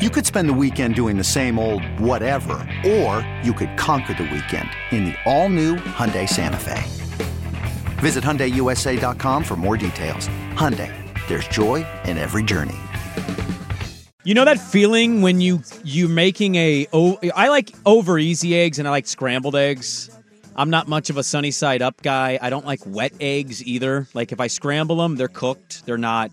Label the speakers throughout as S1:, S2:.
S1: You could spend the weekend doing the same old whatever, or you could conquer the weekend in the all-new Hyundai Santa Fe. Visit HyundaiUSA.com for more details. Hyundai, there's joy in every journey.
S2: You know that feeling when you you making a oh I like over easy eggs and I like scrambled eggs. I'm not much of a sunny side up guy. I don't like wet eggs either. Like if I scramble them, they're cooked. They're not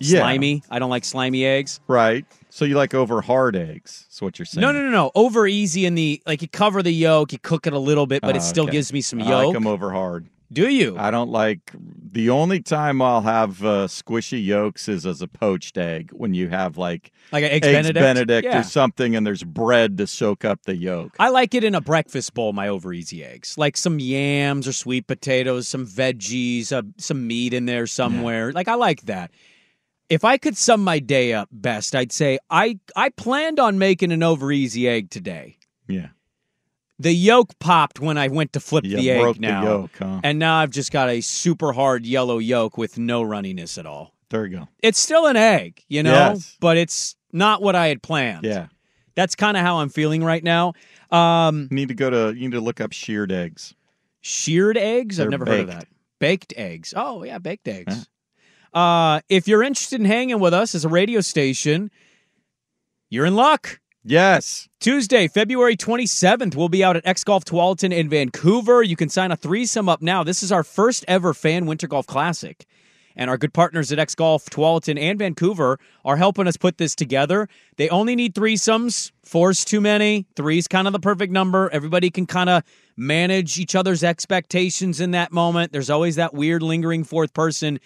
S3: Yeah.
S2: slimy. I don't like slimy eggs.
S3: Right. So you like over hard eggs? That's what you're saying.
S2: No, no, no, no. Over easy in the like you cover the yolk, you cook it a little bit, but
S3: Oh,
S2: it still
S3: okay.
S2: gives me some
S3: I
S2: yolk.
S3: like them over hard.
S2: Do you?
S3: I don't like the only time I'll have uh, squishy yolks is as a poached egg when you have like
S2: Like an eggs Benedict? Yeah.
S3: or something, and there's bread to soak up the yolk.
S2: I like it in a breakfast bowl, my over easy eggs. Like some yams or sweet potatoes, some veggies, uh, some meat in there somewhere. Like I like that. If I could sum my day up best, I'd say I I planned on making an over easy egg today.
S3: Yeah.
S2: The yolk popped when I went to flip
S3: You
S2: the egg
S3: broke the
S2: now.
S3: yolk, huh?
S2: And now I've just got a super hard yellow yolk with no runniness at all.
S3: There you go.
S2: It's still an egg, you know,
S3: Yes.
S2: but it's not what I had planned.
S3: Yeah.
S2: That's kind of how I'm feeling right now. Um,
S3: You need to go to. You need to look up sheared eggs.
S2: Sheared eggs? I've
S3: They're
S2: never heard of that. Baked eggs. Oh, yeah, baked eggs. Uh, if you're interested in hanging with us as a radio station, you're in luck.
S3: Yes.
S2: Tuesday, February 27th, we'll be out at X Golf Tualatin in Vancouver. You can sign a threesome up now. This is our first ever fan winter golf classic. And our good partners at X Golf Tualatin and Vancouver are helping us put this together. They only need threesomes. Four's too many. Three's kind of the perfect number. Everybody can kind of manage each other's expectations in that moment. There's always that weird lingering fourth person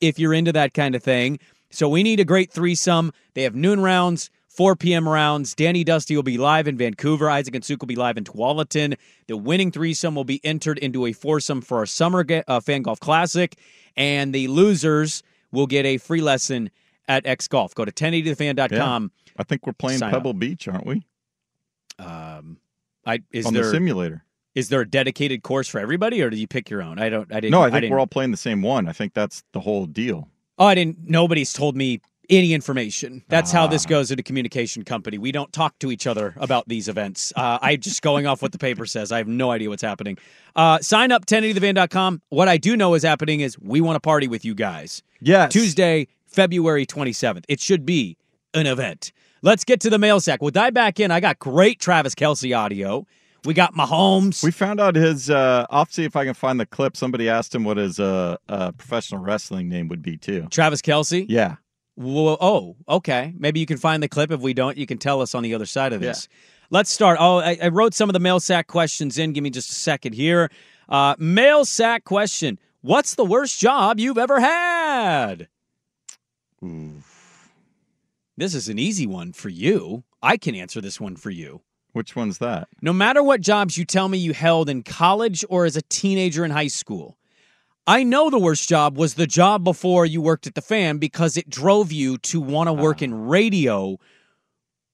S2: if you're into that kind of thing. So we need a great threesome. They have noon rounds, 4 p.m. rounds. Danny Dusty will be live in Vancouver. Isaac and Suk will be live in Tualatin. The winning threesome will be entered into a foursome for our summer uh, fan golf classic, and the losers will get a free lesson at X Golf. Go to 1080thefan.com.
S3: I think we're playing Pebble Beach, aren't we?
S2: Um, I is
S3: On
S2: there
S3: the simulator.
S2: Is there a dedicated course for everybody, or do you pick your own? I don't. I didn't.
S3: No, I think
S2: didn't,
S3: we're all playing the same one. I think that's the whole deal.
S2: Oh, I didn't. Nobody's told me any information. That's how
S3: Ah.
S2: this goes at a communication company. We don't talk to each other about these events. Uh, I'm just going off what the paper says. I have no idea what's happening. Uh, sign up 1080thefan.com. What I do know is happening is we want to party with you guys.
S3: Yes.
S2: Tuesday, February 27th. It should be an event. Let's get to the mail sack. We'll dive back in. I got great Travis Kelce audio. We got Mahomes.
S3: We found out his. Uh, I'll see if I can find the clip. Somebody asked him what his uh, uh, professional wrestling name would be too.
S2: Travis Kelce.
S3: Yeah.
S2: Oh, okay. Maybe you can find the clip. If we don't, you can tell us on the other side of this. Let's start. Oh, I, I wrote some of the mail sack questions in. Give me just a second here. Uh, mail sack question: What's the worst job you've ever had? This is an easy one for you. I can answer this one for you.
S3: Which one's that?
S2: No matter what jobs you tell me you held in college or as a teenager in high school, I know the worst job was the job before you worked at the fan because it drove you to want to work ah. in radio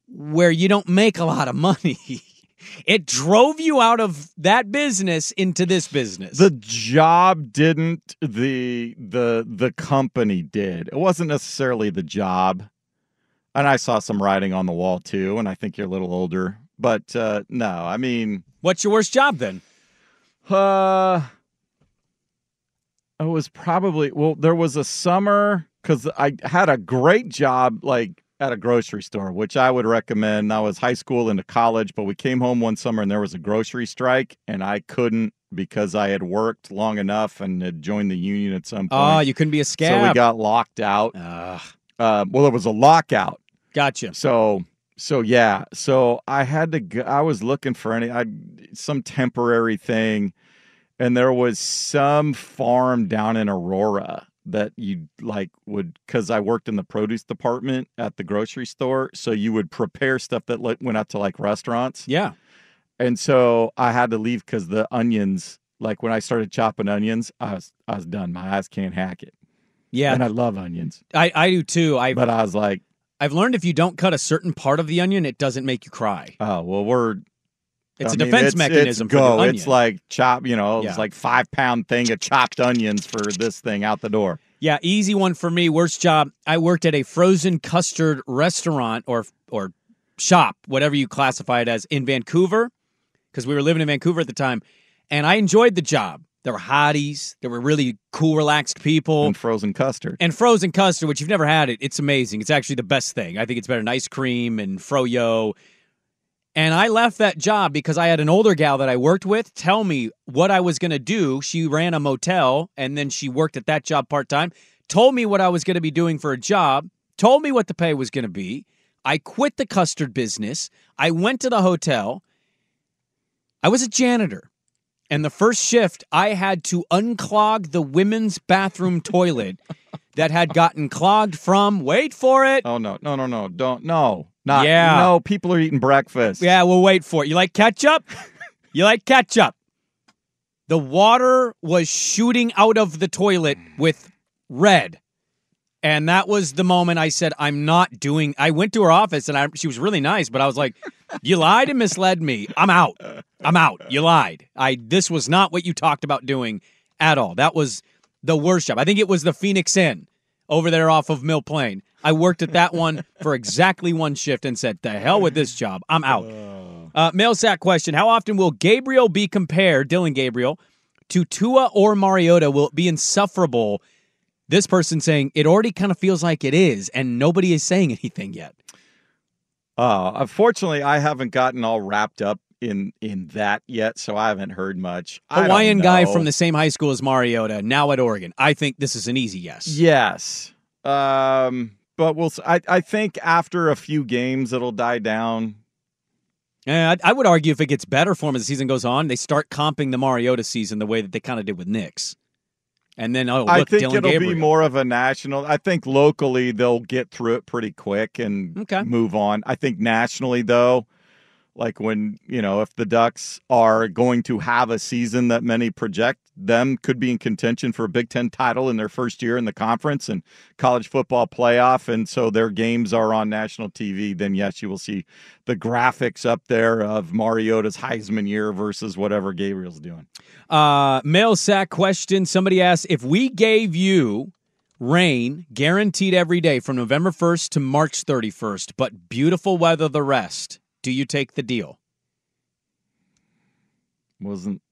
S2: where you don't make a lot of money. it drove you out of that business into this business.
S3: The job didn't. The the the company did. It wasn't necessarily the job. And I saw some writing on the wall too. And I think you're a little older, but uh, no. I mean,
S2: What's your worst job then?
S3: Uh, it was probably well. There was a summer because I had a great job like at a grocery store, which I would recommend. I was high school into college, but we came home one summer and there was a grocery strike, and I couldn't because I had worked long enough and had joined the union at some point.
S2: Oh, you couldn't be a
S3: so we got locked out. Uh, well, it was a lockout.
S2: Gotcha.
S3: So so yeah, so I had to go, I was looking for any I some temporary thing and there was some farm down in Aurora that you like would because I worked in the produce department at the grocery store, so you would prepare stuff that like, went out to like restaurants,
S2: Yeah.
S3: and so I had to leave because the onions. Like when I started chopping onions, I was I was done. My eyes can't hack it,
S2: Yeah.
S3: and I love onions,
S2: I, I do too. I
S3: but I was like,
S2: I've learned if you don't cut a certain part of the onion, it doesn't make you cry.
S3: oh well, we're
S2: It's
S3: I
S2: a
S3: mean,
S2: defense
S3: it's-
S2: mechanism
S3: It's
S2: for
S3: go.
S2: the onion.
S3: It's like chop. You know,
S2: Yeah.
S3: it's like five pound thing of chopped onions for this thing out the door.
S2: Yeah, easy one for me. Worst job. I worked at a frozen custard restaurant or or shop, whatever you classify it as, in Vancouver, because we were living in Vancouver at the time, and I enjoyed the job. There were hotties. There were really cool, relaxed people.
S3: and frozen custard.
S2: And frozen custard, which you've never had it, it's amazing. It's actually the best thing. I think it's better than ice cream and froyo. And I left that job because I had an older gal that I worked with tell me what I was going to do. She ran a motel and then she worked at that job part time, told me what I was going to be doing for a job, told me what the pay was going to be. I quit the custard business. I went to the hotel. I was a janitor. And the first shift, I had to unclog the women's bathroom toilet that had gotten clogged from, wait for it.
S3: Oh no, no, no, no! Don't no, not
S2: Yeah.
S3: No, people are eating breakfast.
S2: Yeah, we'll wait for it. You like ketchup? you like ketchup? The water was shooting out of the toilet with red. And that was the moment I said, I'm not doing. I went to her office and I, she was really nice, but I was like, You lied and misled me. I'm out. I'm out. You lied. I this was not what you talked about doing at all. That was the worst job. I think it was the Phoenix Inn over there off of Mill Plain. I worked at that one for exactly one shift and said, "The hell with this job. I'm out." Uh, mail sack question: How often will Gabriel be compared, Dillon Gabriel, to Tua or Mariota? Will it be insufferable? This person saying it already kind of feels like it is, and nobody is saying anything yet.
S3: Uh, unfortunately, I haven't gotten all wrapped up in in that yet, so I haven't heard much.
S2: Hawaiian guy from the same high school as Mariota, now at Oregon. I think this is an easy yes.
S3: Yes. Um, but we'll. I I think after a few games, it'll die down.
S2: Yeah, I, I would argue if it gets better for him as the season goes on, they start comping the Mariota season the way that they kind of did with Nix. And then, oh, look,
S3: I think
S2: Dillon
S3: it'll
S2: Gabriel.
S3: be more of a national. I think locally they'll get through it pretty quick and
S2: Okay.
S3: move on. I think nationally though, like when you know if the Ducks are going to have a season that many project them could be in contention for a Big Ten title in their first year in the conference and college football playoff, and so their games are on national TV. Then yes, you will see the graphics up there of Mariota's Heisman year versus whatever Gabriel's doing.
S2: Uh, mail sack question. Somebody asked if we gave you rain guaranteed every day from November 1st to March 31st, but beautiful weather the rest. Do you take the deal?
S3: Wasn't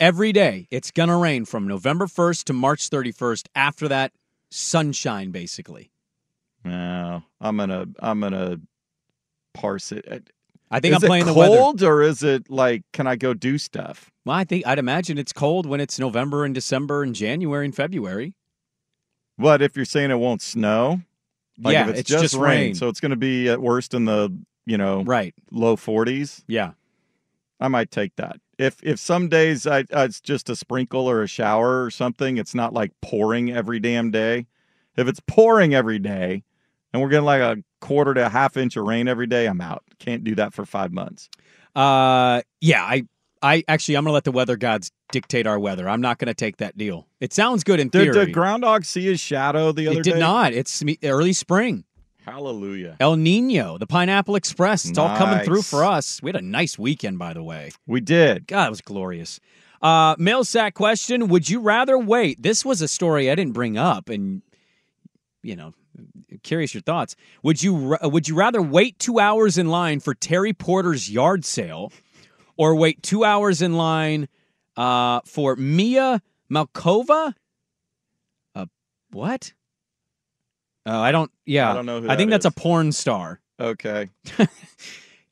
S2: Every day, it's going to rain from November 1st to March 31st. After that, sunshine, basically.
S3: No, I'm gonna I'm gonna parse it.
S2: I think
S3: is
S2: I'm playing
S3: it
S2: the weather.
S3: cold or is it like can I go do stuff?
S2: Well, I think I'd imagine it's cold when it's November and December and January and February.
S3: But if you're saying it won't snow? Like
S2: Yeah,
S3: if it's,
S2: it's
S3: just,
S2: just
S3: rain,
S2: rain.
S3: so it's going to be at worst in the you know
S2: Right.
S3: low 40s.
S2: Yeah.
S3: I might take that. If if some days I, uh, it's just a sprinkle or a shower or something, it's not like pouring every damn day. If it's pouring every day, and we're getting like a quarter to a half inch of rain every day, I'm out. Can't do that for five months.
S2: Uh, yeah, I, I actually, I'm gonna let the weather gods dictate our weather. I'm not gonna take that deal. It sounds good in theory.
S3: Did the groundhog see his shadow the other day?
S2: it did
S3: day?
S2: not. It's me- early spring.
S3: Hallelujah.
S2: El Nino, the Pineapple Express. It's all coming through for us. We had a nice weekend, by the way.
S3: We did.
S2: God, it was glorious. Uh, mail sack question: Would you rather wait? This was a story I didn't bring up, and you know, curious your thoughts. Would you would you rather wait two hours in line for Terry Porter's yard sale, or wait two hours in line uh, for Mia Malkova? Uh, what? Oh, I don't. Yeah,
S3: I don't know who
S2: I think
S3: that
S2: that's
S3: is.
S2: a porn star.
S3: Okay.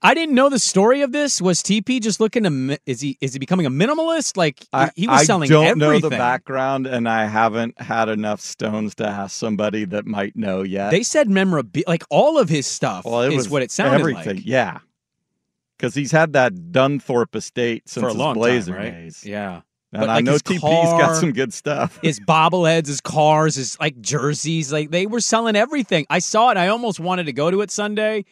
S2: I didn't know the story of this. Was TP just looking to? mi- Is he is he becoming a minimalist? Like he-
S3: I,
S2: he was selling I
S3: don't
S2: everything.
S3: know the background, and I haven't had enough stones to ask somebody that might know yet.
S2: They said memorabilia, like all of his stuff
S3: well, it
S2: is
S3: was
S2: what it sounded
S3: everything.
S2: like
S3: Yeah, because he's had that Dunthorpe estate since
S2: for a
S3: his
S2: long
S3: Blazer
S2: time, right?
S3: days.
S2: Yeah.
S3: And
S2: but
S3: I know
S2: his
S3: TP's
S2: car,
S3: got some good stuff.
S2: his bobbleheads, his cars, his like jerseys, like they were selling everything. I saw it. I almost wanted to go to it Sunday,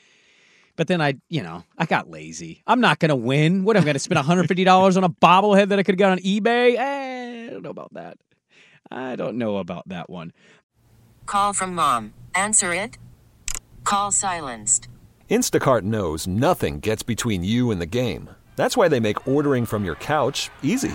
S2: but then I, you know, I got lazy. I'm not going to win. What am I going to spend 150 dollars on a bobblehead that I could have got on eBay? Eh, I don't know about that. I don't know about that one.
S4: Call from mom. Answer it. Call silenced.
S5: Instacart knows nothing gets between you and the game. That's why they make ordering from your couch easy.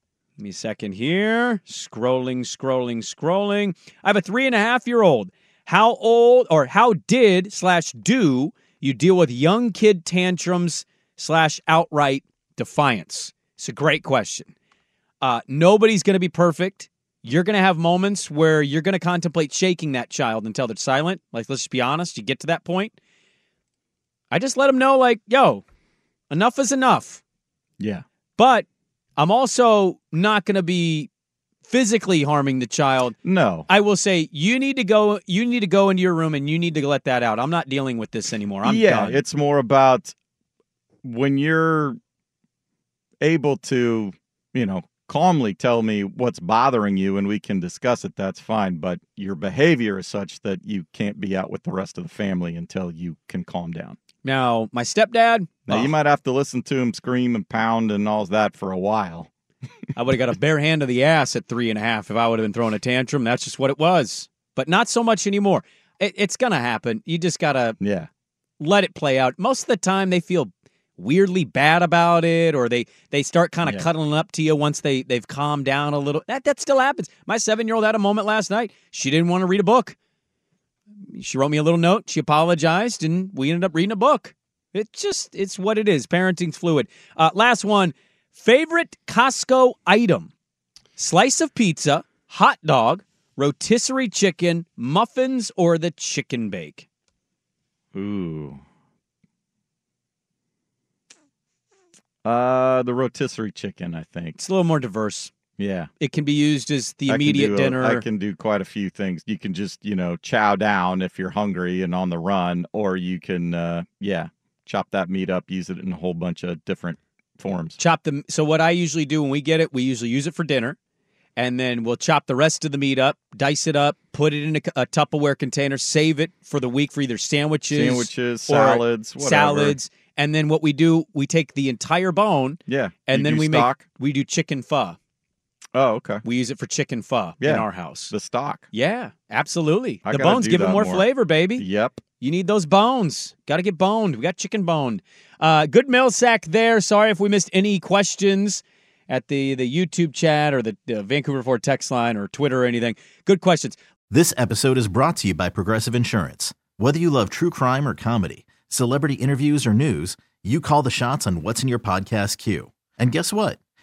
S2: Give me a second here. Scrolling, scrolling, scrolling. I have a three and a half year old. How old or how did slash do you deal with young kid tantrums slash outright defiance? It's a great question. Uh, nobody's going to be perfect. You're going to have moments where you're going to contemplate shaking that child until they're silent. Like, let's just be honest. You get to that point. I just let them know, like, yo, enough is enough.
S3: Yeah.
S2: But I'm also not going to be physically harming the child.
S3: No.
S2: I will say you need to go you need to go into your room and you need to let that out. I'm not dealing with this anymore. I'm
S3: yeah,
S2: done.
S3: it's more about when you're able to, you know, calmly tell me what's bothering you and we can discuss it, that's fine. But your behavior is such that you can't be out with the rest of the family until you can calm down.
S2: Now, my stepdad,
S3: Now,
S2: oh,
S3: you might have to listen to him scream and pound and all that for a while.
S2: I would have got a bare hand to the ass at three and a half if I would have been throwing a tantrum. That's just what it was. But not so much anymore. It, it's going to happen. You just got to
S3: Yeah.
S2: let it play out. Most of the time, they feel weirdly bad about it, or they they start kind of
S3: Yeah.
S2: cuddling up to you once they they've calmed down a little. That that still happens. My seven year old had a moment last night. She didn't want to read a book. She wrote me a little note. She apologized, and we ended up reading a book. It just it's what it is. Parenting's fluid. Uh, last one. Favorite Costco item: slice of pizza, hot dog, rotisserie chicken, muffins, or the chicken bake.
S3: Ooh. Uh, the rotisserie chicken, I think.
S2: It's a little more diverse.
S3: Yeah.
S2: It can be used as the immediate
S3: a-
S2: dinner.
S3: I can do quite a few things. You can just, you know, chow down if you're hungry and on the run, or you can, uh, yeah, chop that meat up, use it in a whole bunch of different forms.
S2: chop them. So what I usually do when we get it, we usually use it for dinner, and then we'll chop the rest of the meat up, dice it up, put it in a, a Tupperware container, save it for the week for either sandwiches,
S3: Sandwiches, salads, whatever.
S2: salads, and then what we do, we take the entire bone,
S3: Yeah.
S2: and then we
S3: stock?
S2: make we do chicken pho.
S3: Oh, okay.
S2: We use it for chicken pho in our house.
S3: The stock.
S2: yeah, absolutely.
S3: I
S2: the bones give it more,
S3: more.
S2: flavor, baby.
S3: Yep.
S2: You need those bones. Got to get boned. We got chicken boned. Uh, good mail sack there. Sorry if we missed any questions at the the YouTube chat or the, the Vancouver Ford text line or Twitter or anything. Good questions.
S6: This episode is brought to you by Progressive Insurance. Whether you love true crime or comedy, celebrity interviews or news, you call the shots on what's in your podcast queue. And guess what?